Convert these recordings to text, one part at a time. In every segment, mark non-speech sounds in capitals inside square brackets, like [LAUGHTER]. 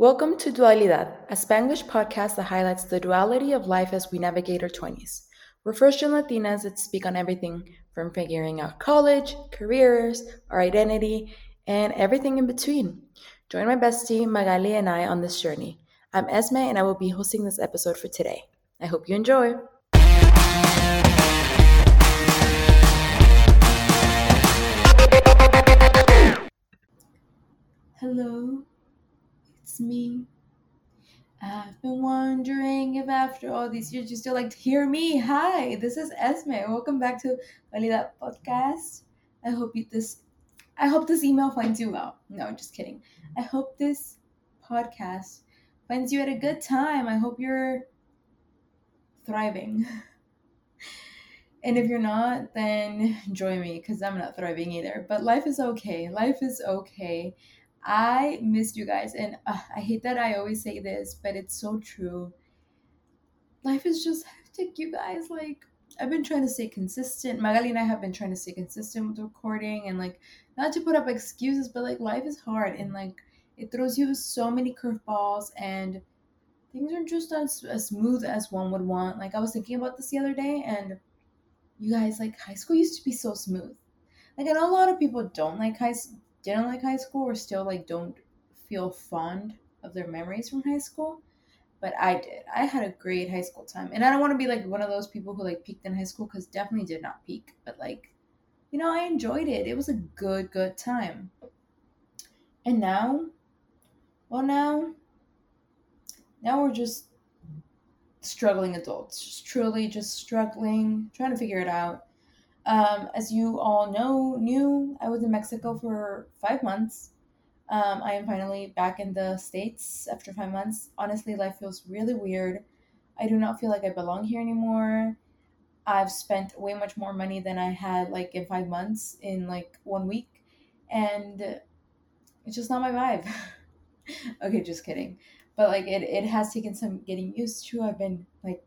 Welcome to Dualidad, a Spanish podcast that highlights the duality of life as we navigate our 20s. We're first gen Latinas that speak on everything from figuring out college, careers, our identity, and everything in between. Join my bestie, Magaly, and I on this journey. I'm Esme, and I will be hosting this episode for today. I hope you enjoy. Hello, me. I've been wondering if after all these years you still like to hear me. Hi, this is Esme. Welcome back to Dualidad Podcast. I hope you this I hope this email finds you well. No, just kidding. I hope this podcast finds you at a good time. I hope you're thriving. [LAUGHS] and if you're not, then join me because I'm not thriving either. But life is okay. Life is okay. I missed you guys, and uh, I hate that I always say this, but it's so true. Life is just hectic, you guys. Like, I've been trying to stay consistent. Magaly and I have been trying to stay consistent with recording and, like, not to put up excuses, but, like, life is hard and, like, it throws you so many curveballs and things are just as, as smooth as one would want. Like, I was thinking about this the other day, and you guys, like, high school used to be so smooth. Like, I know a lot of people don't like high didn't like high school or still like don't feel fond of their memories from high school but i did. I had a great high school time. And i don't want to be like one of those people who like peaked in high school because definitely did not peak but like you know i enjoyed it. It was a good good time. And now well now now we're just struggling adults just truly just struggling trying to figure it out um, as you all know, knew I was in Mexico for five months. Um, I am finally back in the States after five months. Honestly, life feels really weird. I do not feel like I belong here anymore. I've spent way much more money than I had like in five months in like one week. And it's just not my vibe. [LAUGHS] okay, just kidding. But like it, it has taken some getting used to. I've been like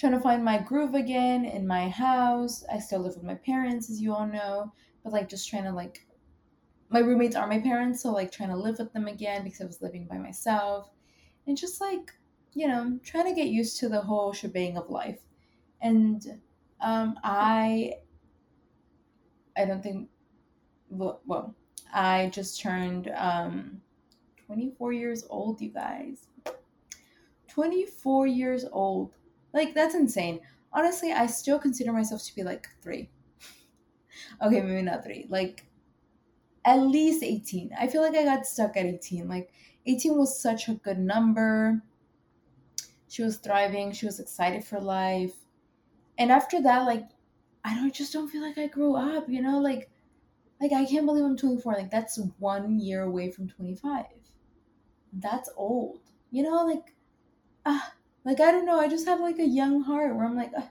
trying to find my groove again in my house. I still live with my parents, as you all know, but like just trying to like, my roommates are my parents, so like trying to live with them again because I was living by myself, and just like, you know, trying to get used to the whole shebang of life. And um, I, I don't think, well, I just turned um, 24 years old, you guys. 24 years old like, that's insane. Honestly, I still consider myself to be like three. [LAUGHS] okay, maybe not three. Like, at least 18. I feel like I got stuck at 18. Like, 18 was such a good number. She was thriving. She was excited for life. And after that, like, I don't just don't feel like I grew up, you know? Like, like I can't believe I'm 24. Like, that's one year away from 25. That's old. You know, like, ah, like i don't know i just have like a young heart where i'm like uh,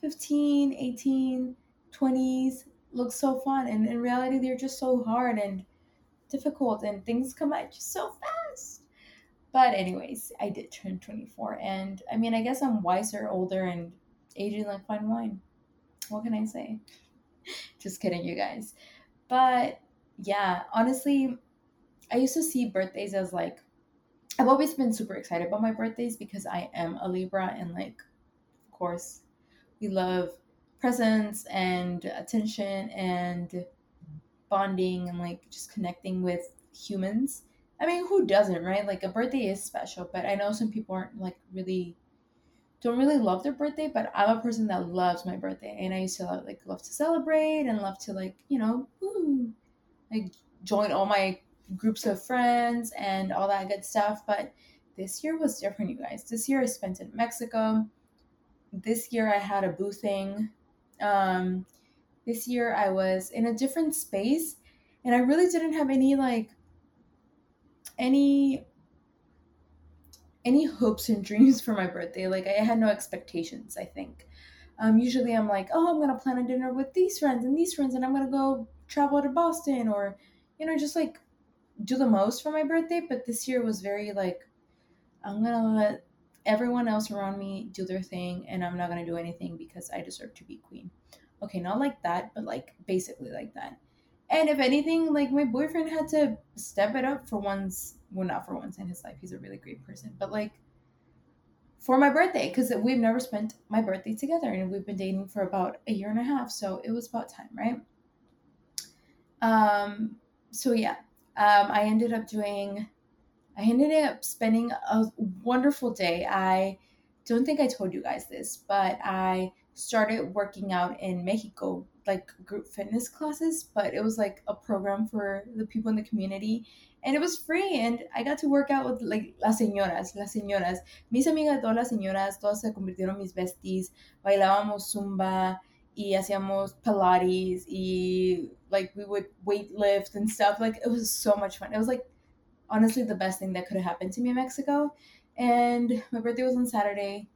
15 18 20s look so fun and in reality they're just so hard and difficult and things come at you so fast. But anyways i did turn 24 and i mean i guess i'm wiser older and aging like fine wine. What can i say? [LAUGHS] Just kidding you guys. But yeah honestly i used to see birthdays as like I've always been super excited about my birthdays because I am a Libra and like of course we love presents and attention and bonding and like just connecting with humans. I mean, who doesn't, right? Like a birthday is special, but I know some people aren't like really don't really love their birthday, but I'm a person that loves my birthday and I used to love, like love to celebrate and love to like, you know, like join all my groups of friends and all that good stuff. But this year was different, you guys. This year I spent in Mexico. This year I had a boothing. Um, this year I was in a different space and I really didn't have any like any any hopes and [LAUGHS] dreams for my birthday. Like I had no expectations, I think. Um, usually I'm like, oh, I'm gonna plan a dinner with these friends and these friends, and I'm gonna go travel to Boston, or you know, just like do the most for my birthday, but this year was very like I'm gonna let everyone else around me do their thing and I'm not gonna do anything because I deserve to be queen. Okay, not like that, but like basically like that. And if anything, like my boyfriend had to step it up for once. Well, not for once in his life. He's a really great person, but like for my birthday, because we've never spent my birthday together, and we've been dating for about a year and a half. So it was about time, right? Um. So yeah, um, I ended up doing. I ended up spending a wonderful day. I don't think I told you guys this, but I started working out in Mexico, like group fitness classes, but it was like a program for the people in the community and it was free and I got to work out with like las señoras, las señoras. Mis amigas, todas las señoras, todas se convirtieron mis besties. Bailábamos zumba y hacíamos pilates y like we would weight lift and stuff. Like it was so much fun. It was like honestly the best thing that could have happened to me in Mexico. And my birthday was on Saturday,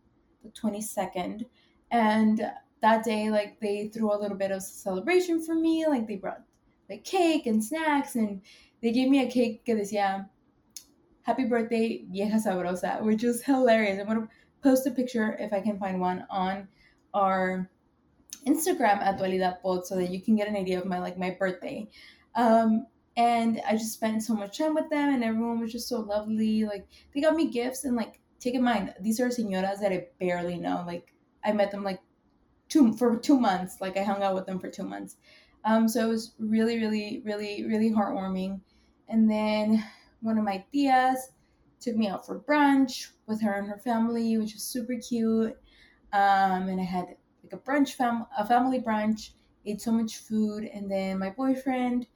the 22nd and that day like they threw a little bit of celebration for me like they brought like cake and snacks and they gave me a cake que decía happy birthday vieja sabrosa which was hilarious i'm gonna post a picture if i can find one on our instagram at dualidad pod so that you can get an idea of my like my birthday um and i just spent so much time with them and everyone was just so lovely like they got me gifts and like take in mind these are senoras that i barely know like I met them like two for two months. Like I hung out with them for two months. Um, so it was really, really, really, really heartwarming. And then one of my tias took me out for brunch with her and her family, which was super cute. Um, and I had like a brunch fam a family brunch, ate so much food, and then my boyfriend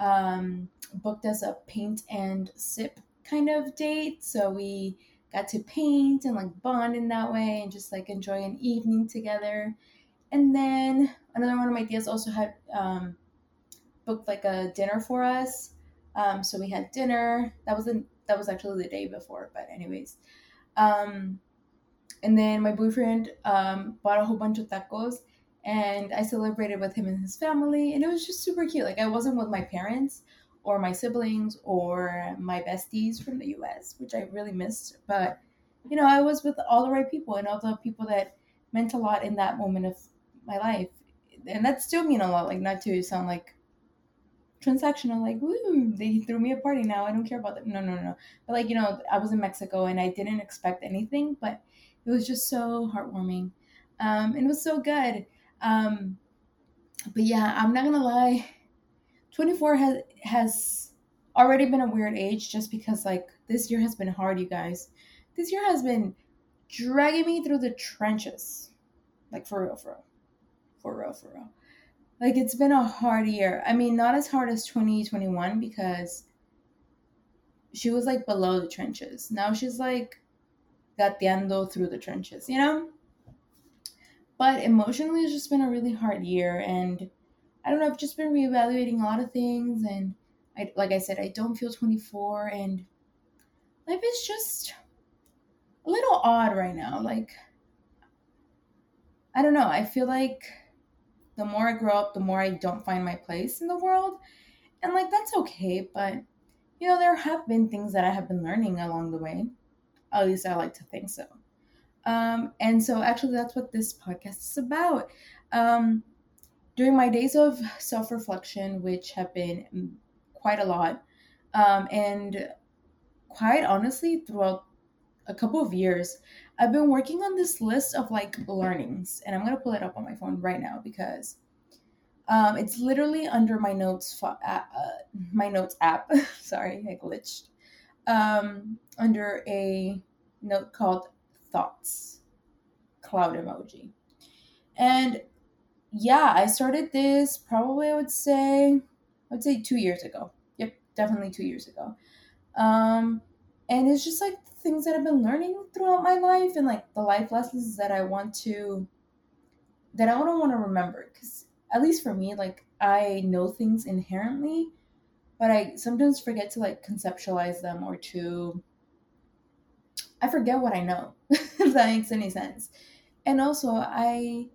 um, booked us a paint and sip kind of date. So we got to paint and like bond in that way and just like enjoy an evening together. And then another one of my tias also had um, booked like a dinner for us. Um, so we had dinner. That was the, that was actually the day before, but anyways. Um, and then my boyfriend um, bought a whole bunch of tacos and I celebrated with him and his family and it was just super cute. Like I wasn't with my parents, or my siblings or my besties from the US, which I really missed. But, you know, I was with all the right people and all the people that meant a lot in that moment of my life. And that still mean a lot, like not to sound like transactional, like, woo, they threw me a party now. I don't care about that. No, no, no. But like, you know, I was in Mexico and I didn't expect anything, but it was just so heartwarming. Um, and it was so good. Um, but yeah, I'm not gonna lie 24 has has already been a weird age just because like this year has been hard, you guys. This year has been dragging me through the trenches. Like for real, for real. For real, for real. Like it's been a hard year. I mean, not as hard as 2021 because she was like below the trenches. Now she's like gateando through the trenches, you know? But emotionally, it's just been a really hard year. And I don't know, I've just been reevaluating a lot of things and I like I said, I don't feel 24 and life is just a little odd right now. Like I don't know, I feel like the more I grow up, the more I don't find my place in the world. And like that's okay, but you know, there have been things that I have been learning along the way. At least I like to think so. Um, and so actually that's what this podcast is about. Um, during my days of self reflection, which have been quite a lot, um, and quite honestly, throughout a couple of years, I've been working on this list of like learnings, and I'm gonna pull it up on my phone right now because um, it's literally under my notes uh, uh, my notes app. [LAUGHS] Sorry, I glitched. Um, under a note called thoughts, cloud emoji, and yeah, I started this probably I would say I would say two years ago. Yep, definitely two years ago. Um, and it's just like things that I've been learning throughout my life and like the life lessons that I want to that I don't want to remember because at least for me, like I know things inherently, but I sometimes forget to like conceptualize them or to I forget what I know, [LAUGHS] if that makes any sense. And also I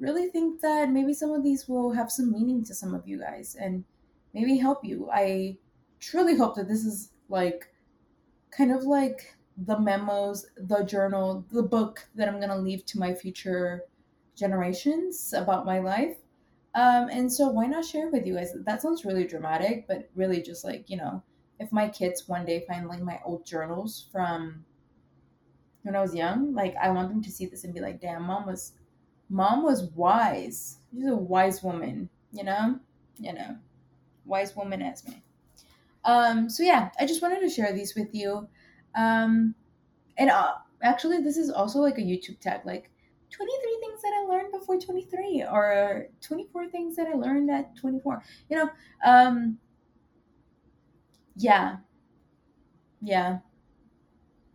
really think that maybe some of these will have some meaning to some of you guys and maybe help you. I truly hope that this is like kind of like the memos, the journal, the book that I'm going to leave to my future generations about my life. Um, and so why not share with you guys? That sounds really dramatic, but really just like, you know, if my kids one day find like my old journals from when I was young, like I want them to see this and be like, damn, mom was mom was wise. She's a wise woman, you know? You know. Wise woman as me. Um, so yeah, I just wanted to share these with you. Um, and uh, actually, this is also like a YouTube tag, like 23 things that I learned before 23, or 24 things that I learned at 24. You know, um, yeah, yeah,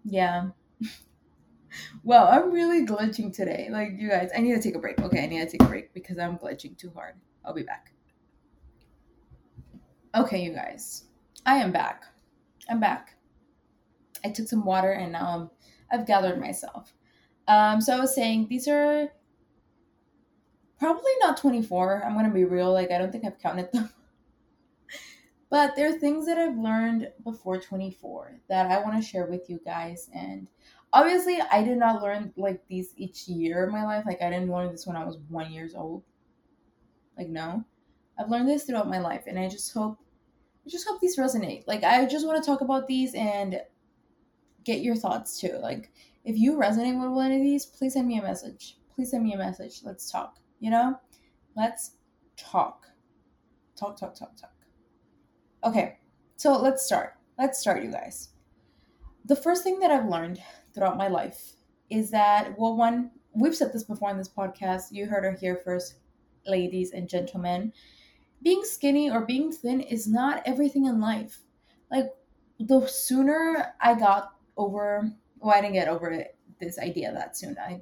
yeah. [LAUGHS] well, I'm really glitching today. Like, you guys, I need to take a break. Okay, I need to take a break because I'm glitching too hard. I'll be back. Okay, you guys, I am back. I'm back. I took some water and now I'm, I've gathered myself. Um, so I was saying these are probably not 24. I'm going to be real. Like, I don't think I've counted them. [LAUGHS] but there are things that I've learned before 24 that I want to share with you guys. And obviously, I did not learn like these each year of my life. Like, I didn't learn this when I was one years old. Like, no. I've learned this throughout my life. And I just hope, I just hope these resonate. Like, I just want to talk about these and get your thoughts too. Like, if you resonate with one of these, please send me a message. Please send me a message. Let's talk. You know? Let's talk. Talk, talk, talk, talk. Okay, so let's start. Let's start, you guys. The first thing that I've learned throughout my life is that, well, one, we've said this before in this podcast. You heard her here first, ladies and gentlemen. Being skinny or being thin is not everything in life. Like, the sooner I got over well i didn't get over it, this idea that soon i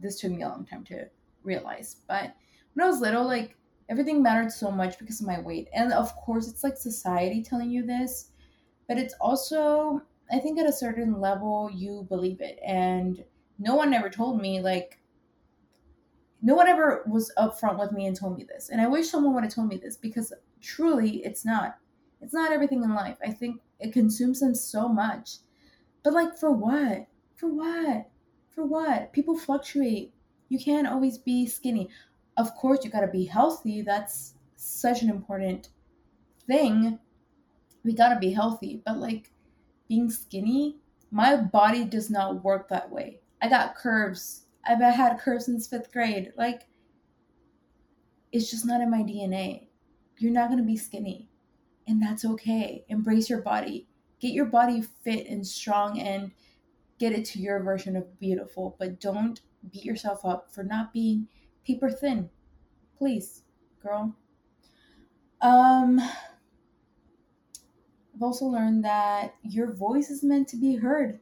this took me a long time to realize. But when i was little like everything mattered so much because of my weight. And of course it's like society telling you this but it's also i think at a certain level you believe it. And no one ever told me like no one ever was upfront with me and told me this. And i wish someone would have told me this because truly it's not. It's not everything in life. I think it consumes them so much but like for what? For what? For what? People fluctuate. You can't always be skinny. Of course, you got to be healthy. That's such an important thing. We got to be healthy. But like being skinny, my body does not work that way. I got curves. I've had curves since fifth grade. Like, it's just not in my DNA. You're not going to be skinny. And that's okay. Embrace your body get your body fit and strong and get it to your version of beautiful, but don't beat yourself up for not being paper thin. Please, girl. Um I've also learned that your voice is meant to be heard.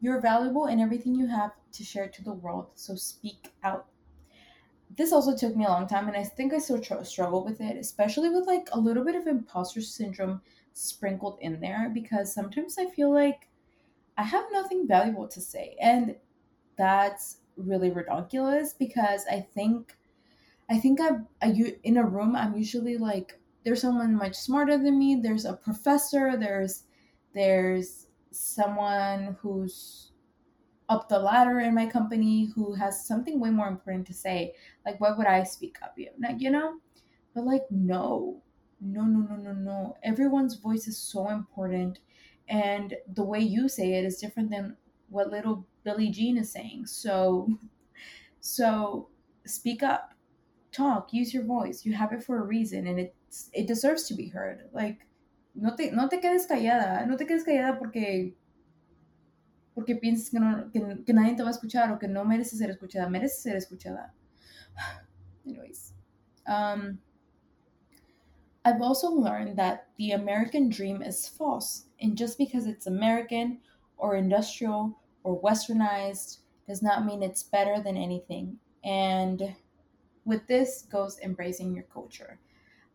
You're valuable in everything you have to share to the world, so speak out. This also took me a long time, and I think I still tr- struggle with it, especially with like a little bit of imposter syndrome sprinkled in there because sometimes I feel like I have nothing valuable to say. And that's really ridiculous because I think I think I, I in a room I'm usually like there's someone much smarter than me, there's a professor, there's there's someone who's up the ladder in my company who has something way more important to say. Like what would I speak up you? Like, you know? But like no no no no no no. Everyone's voice is so important and the way you say it is different than what little billie jean is saying. So [LAUGHS] so speak up. Talk. Use your voice. You have it for a reason and it's it deserves to be heard. Like no te, no te quedes callada. No te quedes callada porque porque piensas que, no, que, que nadie te va a escuchar o que no mereces ser escuchada. Mereces ser escuchada. [SIGHS] Anyways um I've also learned that the American dream is false, and just because it's American or industrial or westernized does not mean it's better than anything. And with this goes embracing your culture.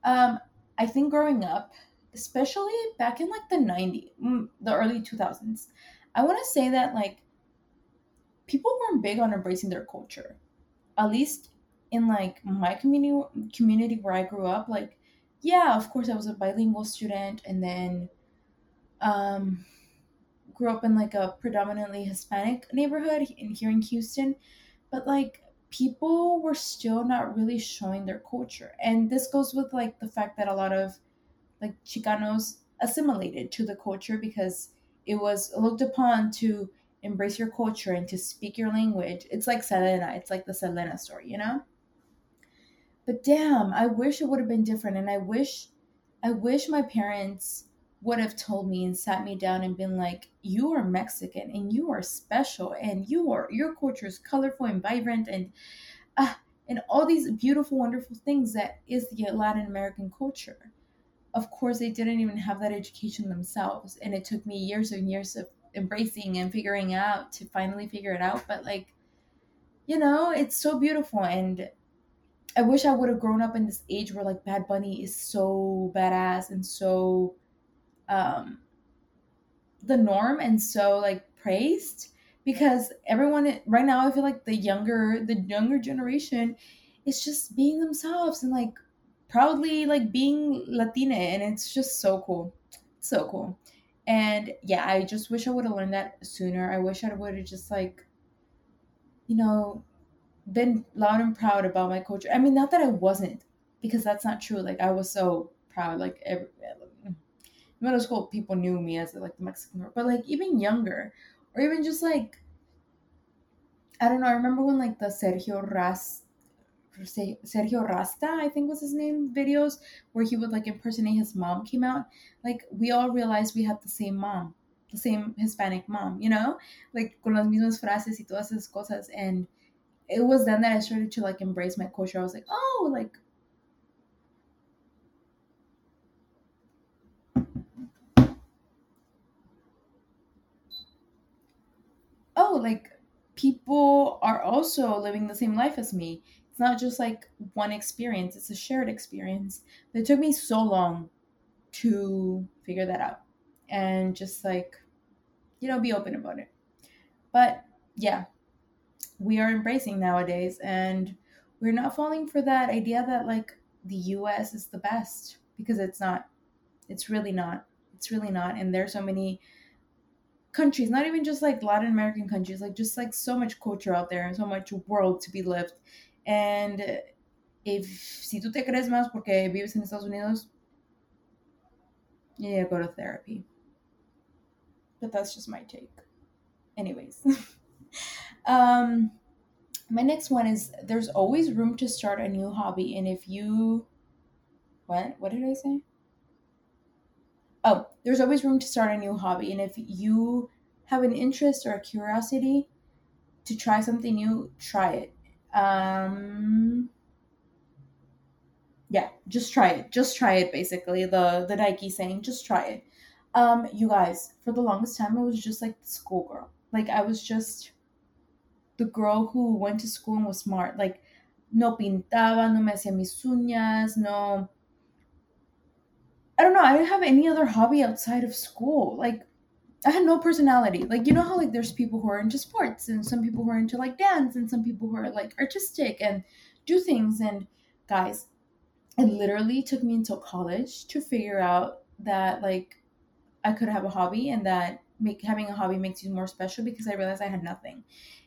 Um, I think growing up, especially back in like the 90s, mm, the early 2000s, I want to say that like people weren't big on embracing their culture. At least in like my community community where I grew up, like yeah, of course, I was a bilingual student and then um, grew up in like a predominantly Hispanic neighborhood in, here in Houston. But like people were still not really showing their culture. And this goes with like the fact that a lot of like Chicanos assimilated to the culture because it was looked upon to embrace your culture and to speak your language. It's like Selena, it's like the Selena story, you know? But damn, I wish it would have been different and I wish I wish my parents would have told me and sat me down and been like, "You are Mexican and you are special and you are your culture is colorful and vibrant and uh, and all these beautiful, wonderful things that is the Latin American culture." Of course, they didn't even have that education themselves, and it took me years and years of embracing and figuring out to finally figure it out. But like, you know, it's so beautiful and I wish I would have grown up in this age where like Bad Bunny is so badass and so um the norm and so like praised because everyone right now I feel like the younger the younger generation is just being themselves and like proudly like being Latina and it's just so cool. So cool. And yeah, I just wish I would have learned that sooner. I wish I would have just like you know been loud and proud about my culture. I mean, not that I wasn't, because that's not true. Like I was so proud. Like every mm, middle school, people knew me as like the Mexican girl, but like even younger, or even just like I don't know. I remember when like the Sergio Ras. Sergio Rasta, I think was his name, videos where he would like impersonate his mom came out. Like we all realized we had the same mom, the same Hispanic mom, you know, like con las mismas frases y todas esas cosas. And it was then that I started to like embrace my culture. I was like, oh, like oh, like people are also living the same life as me. It's not just like one experience, it's a shared experience. But it took me so long to figure that out and just like, you know, be open about it. But yeah, we are embracing nowadays and we're not falling for that idea that like the US is the best because it's not. It's really not. It's really not. And there's so many countries, not even just like Latin American countries, like just like so much culture out there and so much world to be lived. And if si tú te crees más porque vives en Estados Unidos, yeah, go to therapy. But that's just my take. Anyways. [LAUGHS] Um, my next one is there's always room to start a new hobby, and if you, what what did I say? Oh, there's always room to start a new hobby, and if you have an interest or a curiosity to try something new, try it. Um, yeah, just try it. Just try it. Basically, the the Nike saying, just try it. Um, you guys, for the longest time, I was just like the schoolgirl. Like I was just the girl who went to school and was smart. Like, no pintaba, no me hacía mis uñas, no. I don't know. I didn't have any other hobby outside of school. Like, I had no personality. Like, you know how, like, there's people who are into sports and some people who are into, like, dance and some people who are, like, artistic and do things. And, guys, it literally took me until college to figure out that, like, I could have a hobby and that make having a hobby makes you more special because I realized I had nothing.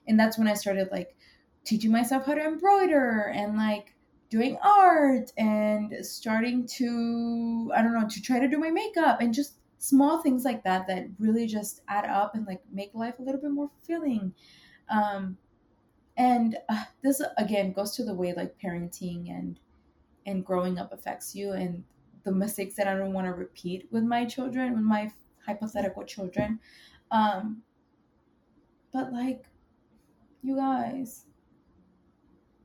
And that's when I started like teaching myself how to embroider and like doing art and starting to I don't know, to try to do my makeup and just small things like that that really just add up and like make life a little bit more fulfilling. Um and uh, this again goes to the way like parenting and and growing up affects you and the mistakes that I don't want to repeat with my children, with my hypothetical children. Um, but like, you guys,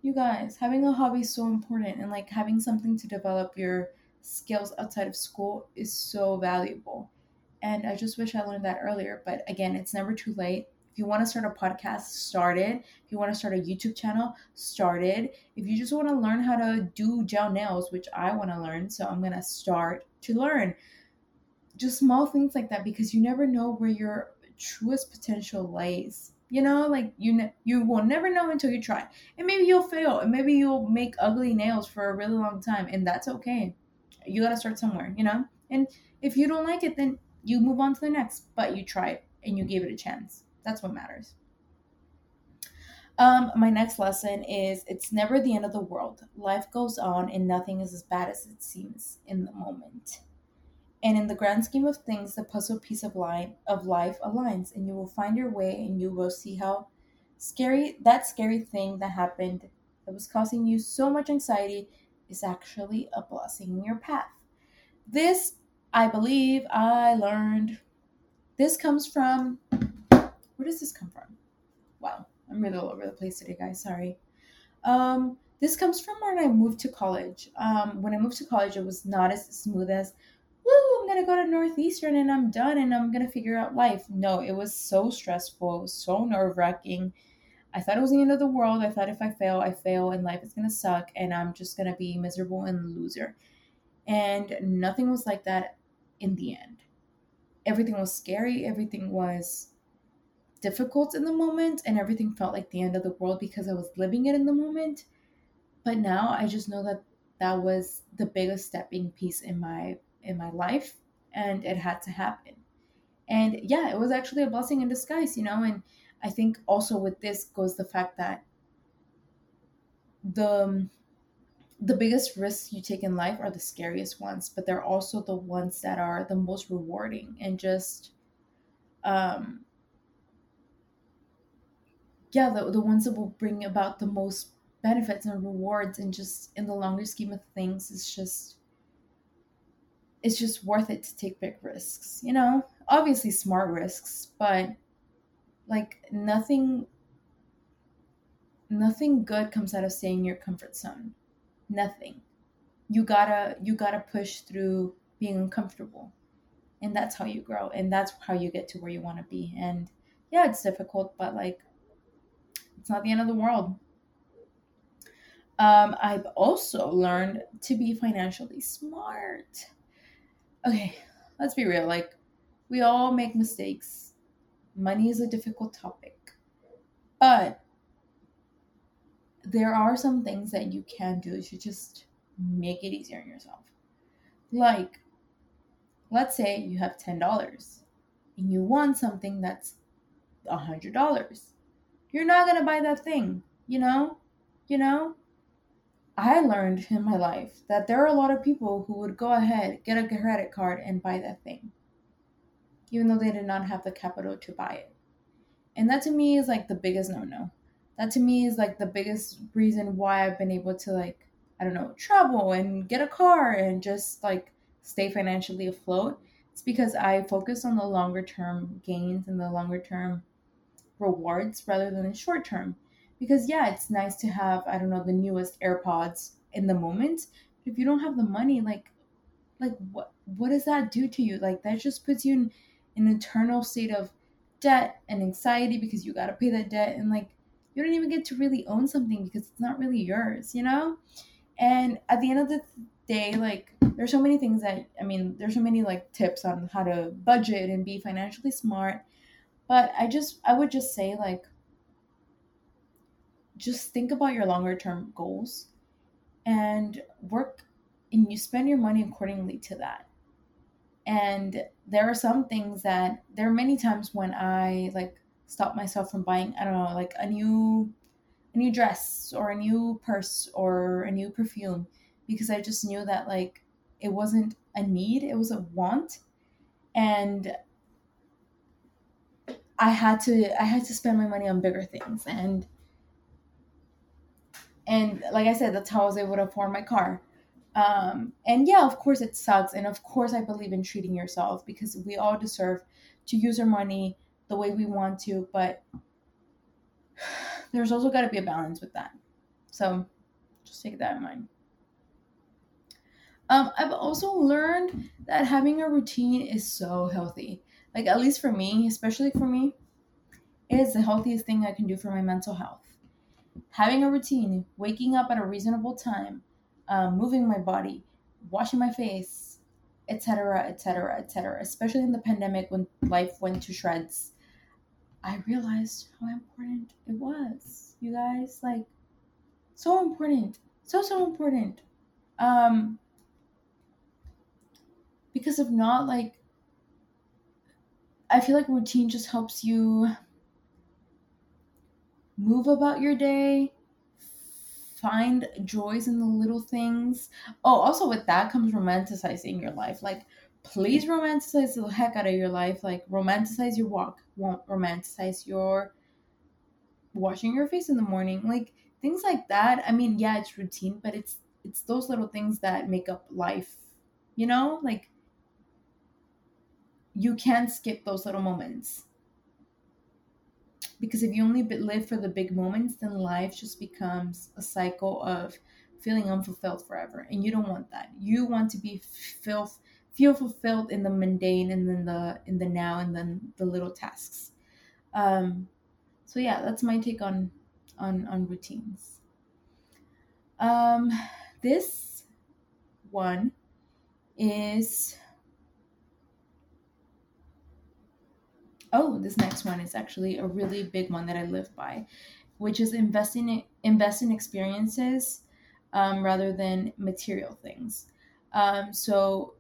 you guys, having a hobby is so important, and like having something to develop your skills outside of school is so valuable. And I just wish I learned that earlier. But again, it's never too late. If you want to start a podcast, start it. If you want to start a YouTube channel, start it. If you just want to learn how to do gel nails, which I want to learn, so I'm going to start to learn just small things like that because you never know where your truest potential lies you know? Like you ne- you will never know until you try. And maybe you'll fail and maybe you'll make ugly nails for a really long time and that's okay. You got to start somewhere you know? And if you don't like it then you move on to the next but you try it and you gave it a chance. That's what matters. Um, my next lesson is it's never the end of the world. Life goes on and nothing is as bad as it seems in the moment. And in the grand scheme of things, the puzzle piece of line of life aligns and you will find your way and you will see how scary that scary thing that happened that was causing you so much anxiety is actually a blessing in your path. This, I believe, I learned. This comes from. Where does this come from? Wow, I'm really all over the place today, guys. Sorry. Um, this comes from when I moved to college. Um, when I moved to college, it was not as smooth as, I'm gonna go to Northeastern and I'm done and I'm gonna figure out life. No, it was so stressful, it was so nerve wracking. I thought it was the end of the world. I thought if I fail, I fail and life is gonna suck and I'm just gonna be miserable and loser. And nothing was like that in the end. Everything was scary, everything was difficult in the moment, and everything felt like the end of the world because I was living it in the moment. But now I just know that that was the biggest stepping piece in my in my life and it had to happen. And yeah, it was actually a blessing in disguise, you know, and I think also with this goes the fact that the the biggest risks you take in life are the scariest ones, but they're also the ones that are the most rewarding and just um yeah, the, the ones that will bring about the most benefits and rewards and just in the longer scheme of things it's just it's just worth it to take big risks you know? Obviously smart risks but like nothing nothing good comes out of staying in your comfort zone. Nothing. You gotta you gotta push through being uncomfortable. And that's how you grow and that's how you get to where you want to be. And yeah it's difficult but like it's not the end of the world. Um, i've also learned to be financially smart okay let's be real like we all make mistakes money is a difficult topic but there are some things that you can do to just make it easier on yourself. Like, let's say you have $10 and you want something that's $100. You're not going to buy that thing, you know? You know? I learned in my life that there are a lot of people who would go ahead, get a credit card, and buy that thing, even though they did not have the capital to buy it. And that to me is like the biggest no no that to me is like the biggest reason why I've been able to like I don't know travel and get a car and just like stay financially afloat. It's because I focus on the longer term gains and the longer term rewards rather than the short term. Because yeah, it's nice to have I don't know the newest AirPods in the moment, but if you don't have the money, like like what what does that do to you? Like that just puts you in an eternal state of debt and anxiety because you got to pay that debt and like you don't even get to really own something because it's not really yours, you know? And at the end of the day, like there's so many things that I mean, there's so many like tips on how to budget and be financially smart. But I just I would just say like just think about your longer term goals and work and you spend your money accordingly to that. And there are some things that there are many times when I like stop myself from buying i don't know like a new a new dress or a new purse or a new perfume because i just knew that like it wasn't a need it was a want and i had to i had to spend my money on bigger things and and like i said that's how i was able to afford my car um, and yeah of course it sucks and of course i believe in treating yourself because we all deserve to use our money the way we want to, but [SIGHS] there's also got to be a balance with that. So just take that in mind. Um, I've also learned that having a routine is so healthy. Like, at least for me, especially for me, it is the healthiest thing I can do for my mental health. Having a routine, waking up at a reasonable time, um, moving my body, washing my face, etc., etc., etc., especially in the pandemic when life went to shreds I realized how important it was. You guys, like, so important. So, so important. Um, because if not, like, I feel like routine just helps you move about your day find joys in the little things. Oh also with that comes romanticizing your life. Like please romanticize the heck out of your life. Like romanticize your walk. Won't romanticize your washing your face in the morning. Like things like that. I mean yeah it's routine but it's it's those little things that make up life you know? Like you can't skip those little moments because if you only live for the big moments then life just becomes a cycle of feeling unfulfilled forever. And you don't want that. You want to be feel feel fulfilled in the mundane and then the in the now and then the little tasks. Um so yeah that's my take on on on routines. Um this one is oh this next one is actually a really big one that i live by which is investing in, invest in experiences um, rather than material things. Um, so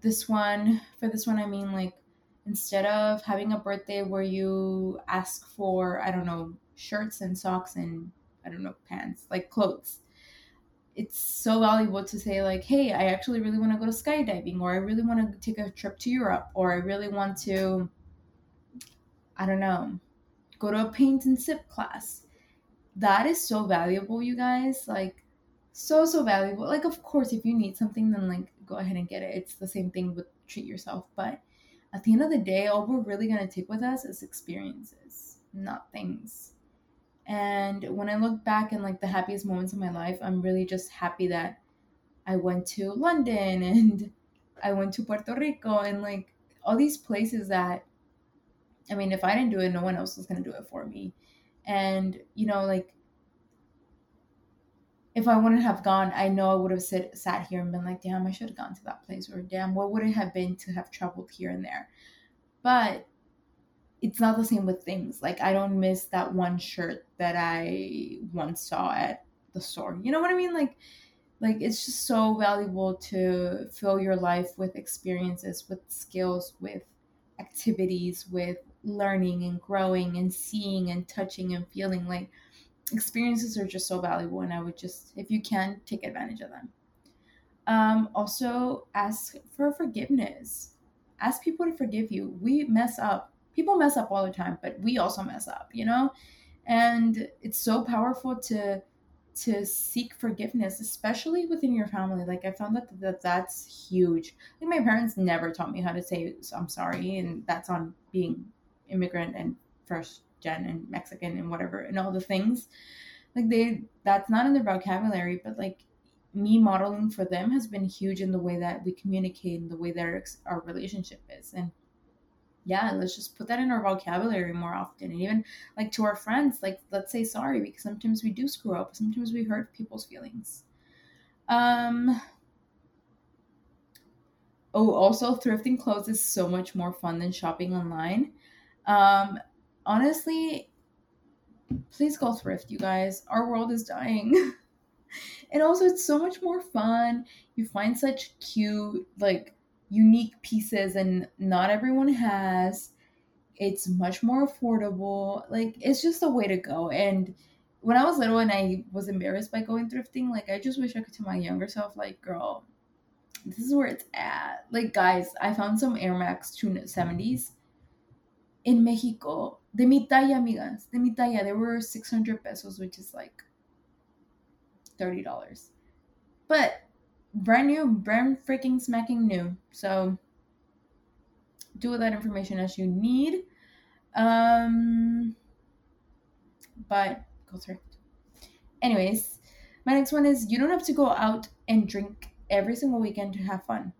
this one for this one i mean like instead of having a birthday where you ask for i don't know shirts and socks and i don't know pants like clothes it's so valuable to say like hey i actually really want to go to skydiving or i really want to take a trip to europe or i really want to i don't know go to a paint and sip class. That is so valuable you guys like so so valuable. Like of course if you need something then like go ahead and get it. It's the same thing with treat yourself but at the end of the day all we're really going to take with us is experiences not things. And when I look back and like the happiest moments of my life, I'm really just happy that I went to London [LAUGHS] and I went to Puerto Rico and like all these places that I mean, if I didn't do it, no one else was going to do it for me. And, you know, like if I wouldn't have gone, I know I would have sit, sat here and been like, damn, I should have gone to that place, or damn, what would it have been to have traveled here and there? But it's not the same with things. Like I don't miss that one shirt that I once saw at the store. You know what I mean? Like like it's just so valuable to fill your life with experiences, with skills, with activities, with learning and growing and seeing and touching and feeling like experiences are just so valuable and I would just if you can take advantage of them. Um also ask for forgiveness. Ask people to forgive you. We mess up people mess up all the time, but we also mess up, you know? And it's so powerful to to seek forgiveness, especially within your family. Like I found that, that that's huge. Like my parents never taught me how to say I'm sorry, and that's on being immigrant and first gen and Mexican and whatever and all the things. Like they that's not in their vocabulary, but like me modeling for them has been huge in the way that we communicate and the way that our, our relationship is. And yeah, let's just put that in our vocabulary more often. And even like to our friends, like let's say sorry because sometimes we do screw up. Sometimes we hurt people's feelings. Um Oh, also thrifting clothes is so much more fun than shopping online. Um honestly, please go thrift, you guys. Our world is dying. [LAUGHS] and also it's so much more fun. You find such cute like unique pieces and not everyone has. It's much more affordable. Like it's just a way to go. And when I was little and I was embarrassed by going thrifting, like I just wish I could tell my younger self, like, girl, this is where it's at. Like, guys, I found some Air Max 270s in Mexico. De mi talla, amigas. De mi talla. They were 600 pesos, which is like $30. But brand new, brand freaking smacking new. So do with that information as you need. Um, but go thrift. Anyways, my next one is you don't have to go out and drink every single weekend to have fun.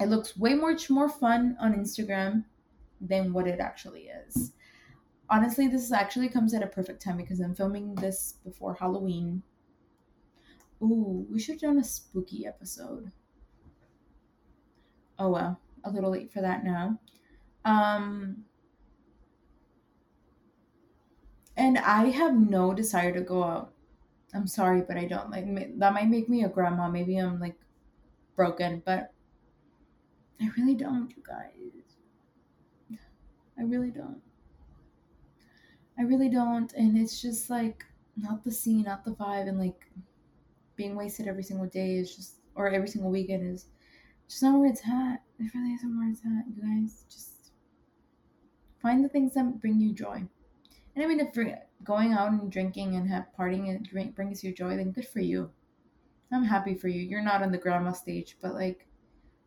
It looks way much more fun on Instagram than what it actually is. Honestly, this actually comes at a perfect time because I'm filming this before Halloween Ooh, we should have done a spooky episode. Oh well, a little late for that now. Um, and I have no desire to go out. I'm sorry, but I don't like that. Might make me a grandma. Maybe I'm like broken, but I really don't, you guys. I really don't. I really don't. And it's just like not the scene, not the vibe, and like being wasted every single day is just, or every single weekend is just not where it's at. It really isn't where it's at, you guys. Just find the things that bring you joy. And I mean, if going out and drinking and have partying and drink brings you joy, then good for you. I'm happy for you. You're not on the grandma stage, but like,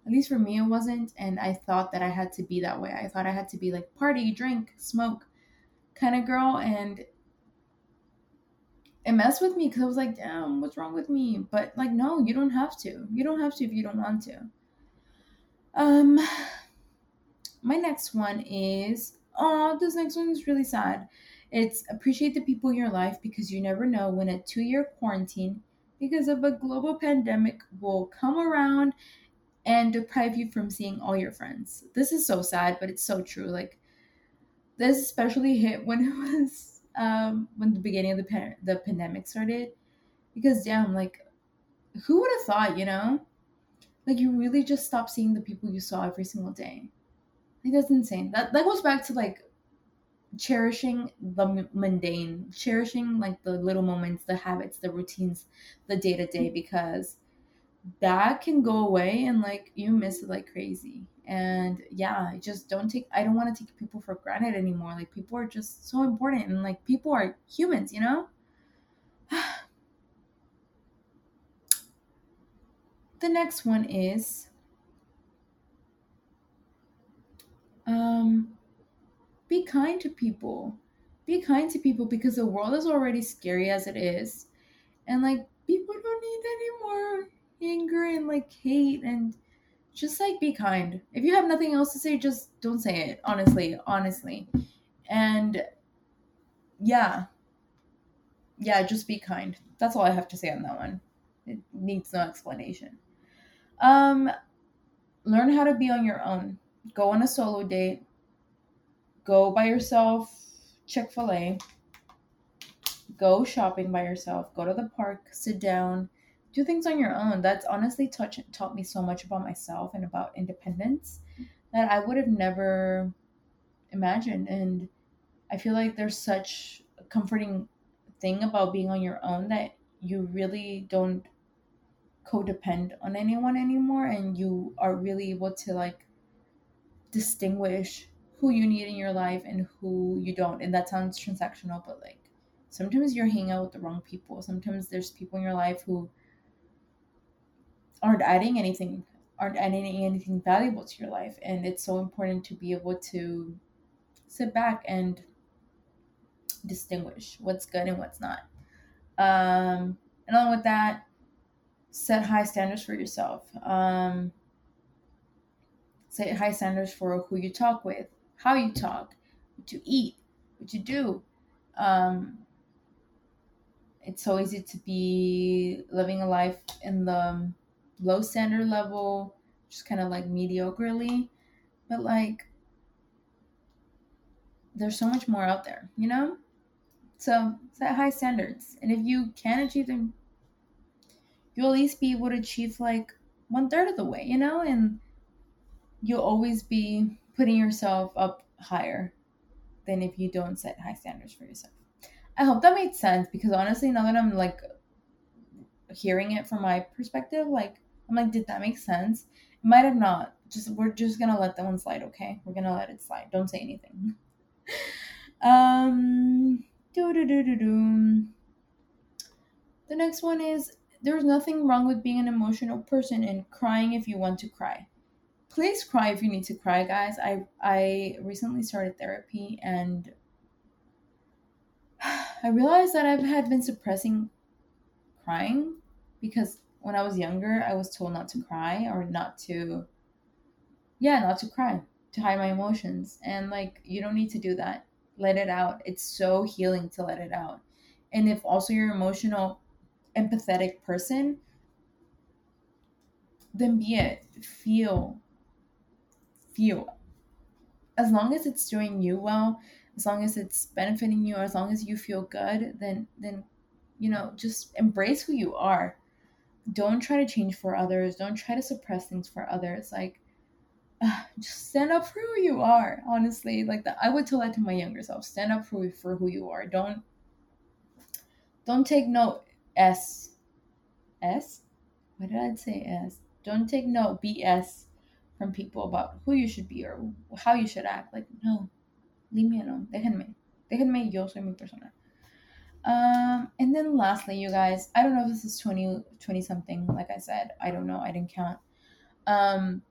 at least for me, it wasn't. And I thought that I had to be that way. I thought I had to be like party, drink, smoke kind of girl. And it messed with me because I was like, damn, what's wrong with me? But like, no, you don't have to. You don't have to if you don't want to. Um, my next one is oh, this next one is really sad. It's appreciate the people in your life because you never know when a two year quarantine because of a global pandemic will come around and deprive you from seeing all your friends. This is so sad, but it's so true. Like this especially hit when it [LAUGHS] was um when the beginning of the pan- the pandemic started because damn like who would have thought, you know? Like you really just stop seeing the people you saw every single day. Like that's insane. That that goes back to like cherishing the mundane, cherishing like the little moments, the habits, the routines, the day to day because that can go away and like you miss it like crazy. And yeah, just don't take I don't want to take people for granted anymore. Like people are just so important and like people are humans, you know? [SIGHS] the next one is um be kind to people be kind to people because the world is already scary as it is and like people don't need any more anger and like hate and just like be kind. If you have nothing else to say just don't say it honestly honestly. And yeah. Yeah just be kind. That's all i have to say on that one. It needs no explanation. Um learn how to be on your own. Go on a solo date. Go by yourself chick-fil-a. Go shopping by yourself. Go to the park. Sit down do things on your own that's honestly touch, taught me so much about myself and about independence that i would have never imagined and i feel like there's such a comforting thing about being on your own that you really don't codepend on anyone anymore and you are really able to like distinguish who you need in your life and who you don't. And that sounds transactional, but like sometimes you're hanging out with the wrong people. Sometimes there's people in your life who aren't adding anything, aren't adding anything valuable to your life. And it's so important to be able to sit back and distinguish what's good and what's not. Um, and along with that, set high standards for yourself. Um, set high standards for who you talk with, how you talk, what you eat, what you do. Um, it's so easy to be living a life in the low standard level, just kind of like mediocrely. But like, there's so much more out there, you know? So set high standards. And if you can achieve them, you'll at least be able to achieve like one third of the way, you know? And you'll always be putting yourself up higher than if you don't set high standards for yourself. I hope that made sense because honestly, now that I'm like hearing it from my perspective, like I'm like, did that make sense? It might have not. Just we're just gonna let that one slide, okay? We're gonna let it slide. Don't say anything. [LAUGHS] um do do do do do. The next one is there's nothing wrong with being an emotional person and crying if you want to cry please cry if you need to cry guys i i recently started therapy and [SIGHS] i realized that i've had been suppressing crying because when i was younger i was told not to cry or not to yeah not to cry to hide my emotions. And like you don't need to do that. Let it out. It's so healing to let it out. And if also you're an emotional empathetic person then be it. Feel feel. As long as it's doing you well, as long as it's benefiting you, as long as you feel good, then then you know, just embrace who you are. Don't try to change for others. Don't try to suppress things for others. Like uh, [SIGHS] just stand up for who you are. Honestly, like that, I would tell that to my younger self. Stand up for for who you are. Don't don't take no s s. What did I say s? Don't take no bs from people about who you should be or how you should act. Like no, leave me alone. Déjenme, déjenme. Yo soy mi persona. Um, and then lastly, you guys, I don't know if this is 20, 20 something. Like I said, I don't know. I didn't count. Um,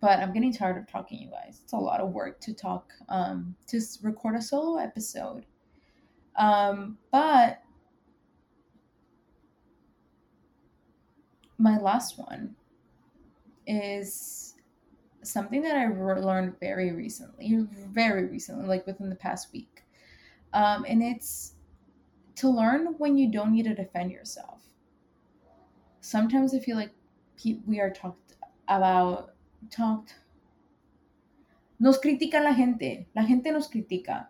but I'm getting tired of talking, you guys. It's a lot of work to talk, um, to record a solo episode. Um, but my last one is something that I learned very recently, very recently, like within the past week. Um, and it's to learn when you don't need to defend yourself. Sometimes I feel like we are talked about talked. Nos critica la gente. La gente nos critica.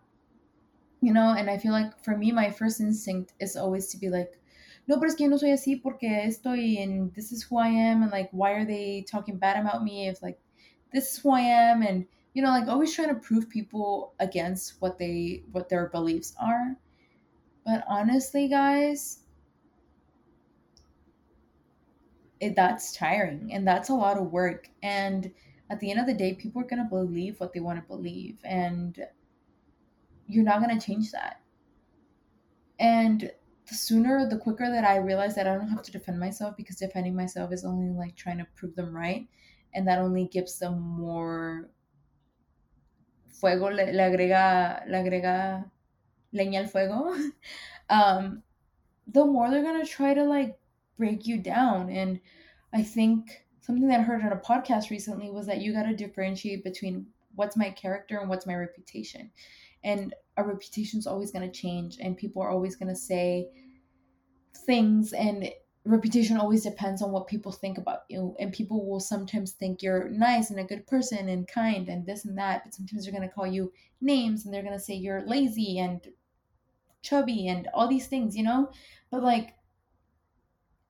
You know, and I feel like for me, my first instinct is always to be like, no, pero es que yo no soy así porque estoy and this is who I am and like why are they talking bad about me if like this is who I am and you know like always trying to prove people against what they what their beliefs are. But honestly, guys, it, that's tiring and that's a lot of work and at the end of the day, people are going to believe what they want to believe, and you're not going to change that. And the sooner, the quicker that I realize that I don't have to defend myself because defending myself is only like trying to prove them right, and that only gives them more fuego, le, le agrega, le agrega leña al fuego. [LAUGHS] um, the more they're gonna try to like break you down, and I think something that I heard on a podcast recently was that you got to differentiate between what's my character and what's my reputation. And a reputation is always to change, and people are always to say things, and reputation always depends on what people think about you. And people will sometimes think you're nice and a good person and kind and this and that, but sometimes they're going to call you names and they're going to say you're lazy and chubby and all these things, you know? But like,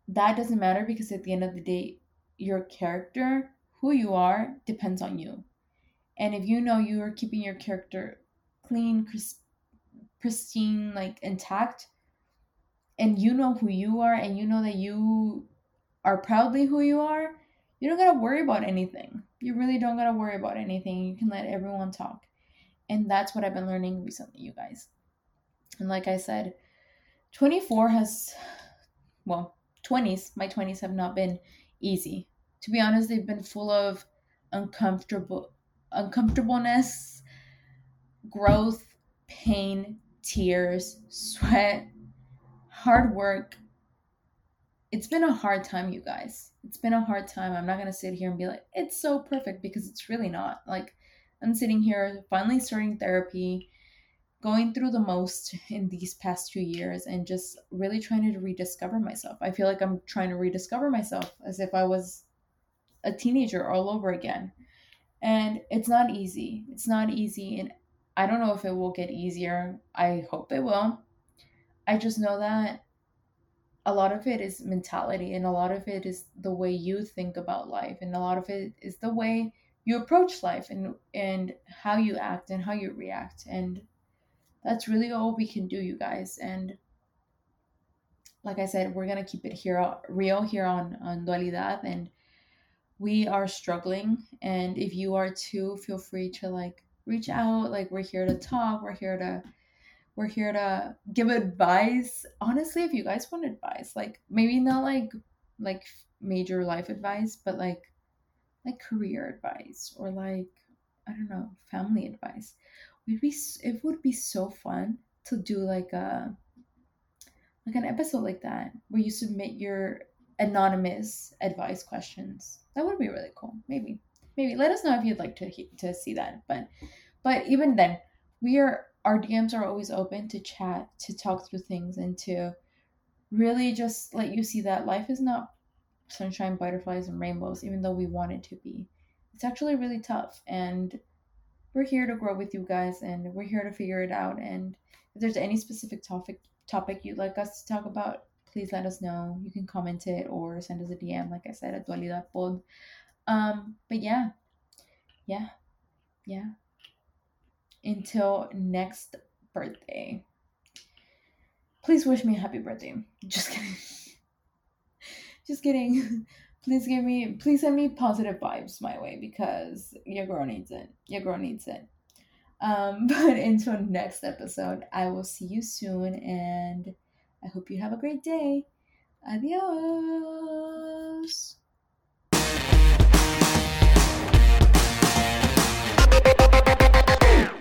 that doesn't matter because at the end of the day, your character, who you are, depends on you. And if you know you are keeping your character clean, pristine, like intact, and you know who you are, and you know that you are proudly who you are, you don't gotta worry about anything. You really don't gotta worry about anything. You can let everyone talk. And that's what I've been learning recently, you guys. And like I said, 24 has, well, 20s, my 20s have not been easy. To be honest, they've been full of uncomfortable uncomfortableness, growth, pain, tears, sweat, hard work. It's been a hard time, you guys. It's been a hard time. I'm not going to sit here and be like, it's so perfect because it's really not. Like, I'm sitting here finally starting therapy, going through the most in these past two years, and just really trying to rediscover myself. I feel like I'm trying to rediscover myself as if I was a teenager all over again. And it's not easy. It's not easy. And I don't know if it will get easier. I hope it will. I just know that a lot of it is mentality and a lot of it is the way you think about life and a lot of it is the way you approach life and and how you act and how you react and that's really all we can do you guys and like i said we're gonna keep it here real here on on dualidad and we are struggling and if you are too feel free to like reach out like we're here to talk we're here to we're here to give advice. Honestly if you guys want advice like maybe not like like major life advice but like like career advice or like i don't know family advice would be it would be so fun to do like a like an episode like that where you submit your anonymous advice questions. That would be really cool. Maybe, maybe let us know if you'd like to to see that. But, but even then, we are our DMs are always open to chat, to talk through things, and to really just let you see that life is not sunshine, butterflies, and rainbows. Even though we want it to be, it's actually really tough. And we're here to grow with you guys, and we're here to figure it out. And if there's any specific topic topic you'd like us to talk about, please let us know. You can comment it or send us a DM, like I said, at Dualidad Pod. Um, but yeah, yeah, yeah. Until next birthday. Please wish me a happy birthday. [LAUGHS] Just kidding. [LAUGHS] Just kidding. [LAUGHS] Please give me, please send me positive vibes my way because your girl needs it. Your girl needs it. Um, [LAUGHS] but until next episode, I will see you soon and I hope you have a great day. Adios.